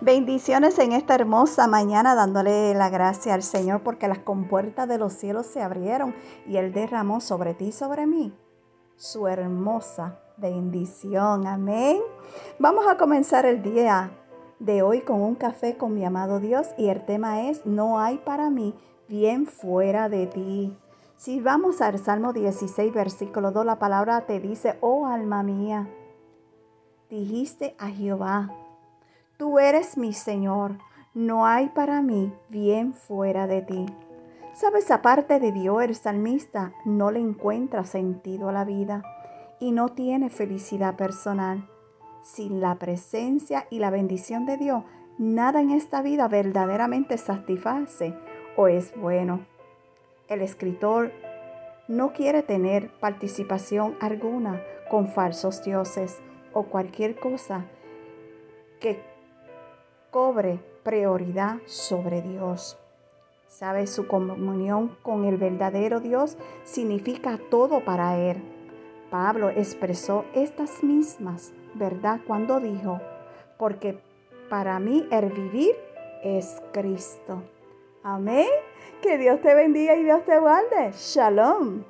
Bendiciones en esta hermosa mañana dándole la gracia al Señor porque las compuertas de los cielos se abrieron y Él derramó sobre ti y sobre mí su hermosa bendición. Amén. Vamos a comenzar el día de hoy con un café con mi amado Dios y el tema es No hay para mí bien fuera de ti. Si vamos al Salmo 16, versículo 2, la palabra te dice, oh alma mía, dijiste a Jehová, Tú eres mi Señor, no hay para mí bien fuera de ti. Sabes, aparte de Dios, el salmista no le encuentra sentido a la vida y no tiene felicidad personal. Sin la presencia y la bendición de Dios, nada en esta vida verdaderamente satisface o es bueno. El escritor no quiere tener participación alguna con falsos dioses o cualquier cosa que cobre prioridad sobre Dios. ¿Sabe? Su comunión con el verdadero Dios significa todo para Él. Pablo expresó estas mismas, ¿verdad? Cuando dijo, porque para mí el vivir es Cristo. Amén. Que Dios te bendiga y Dios te guarde. Shalom.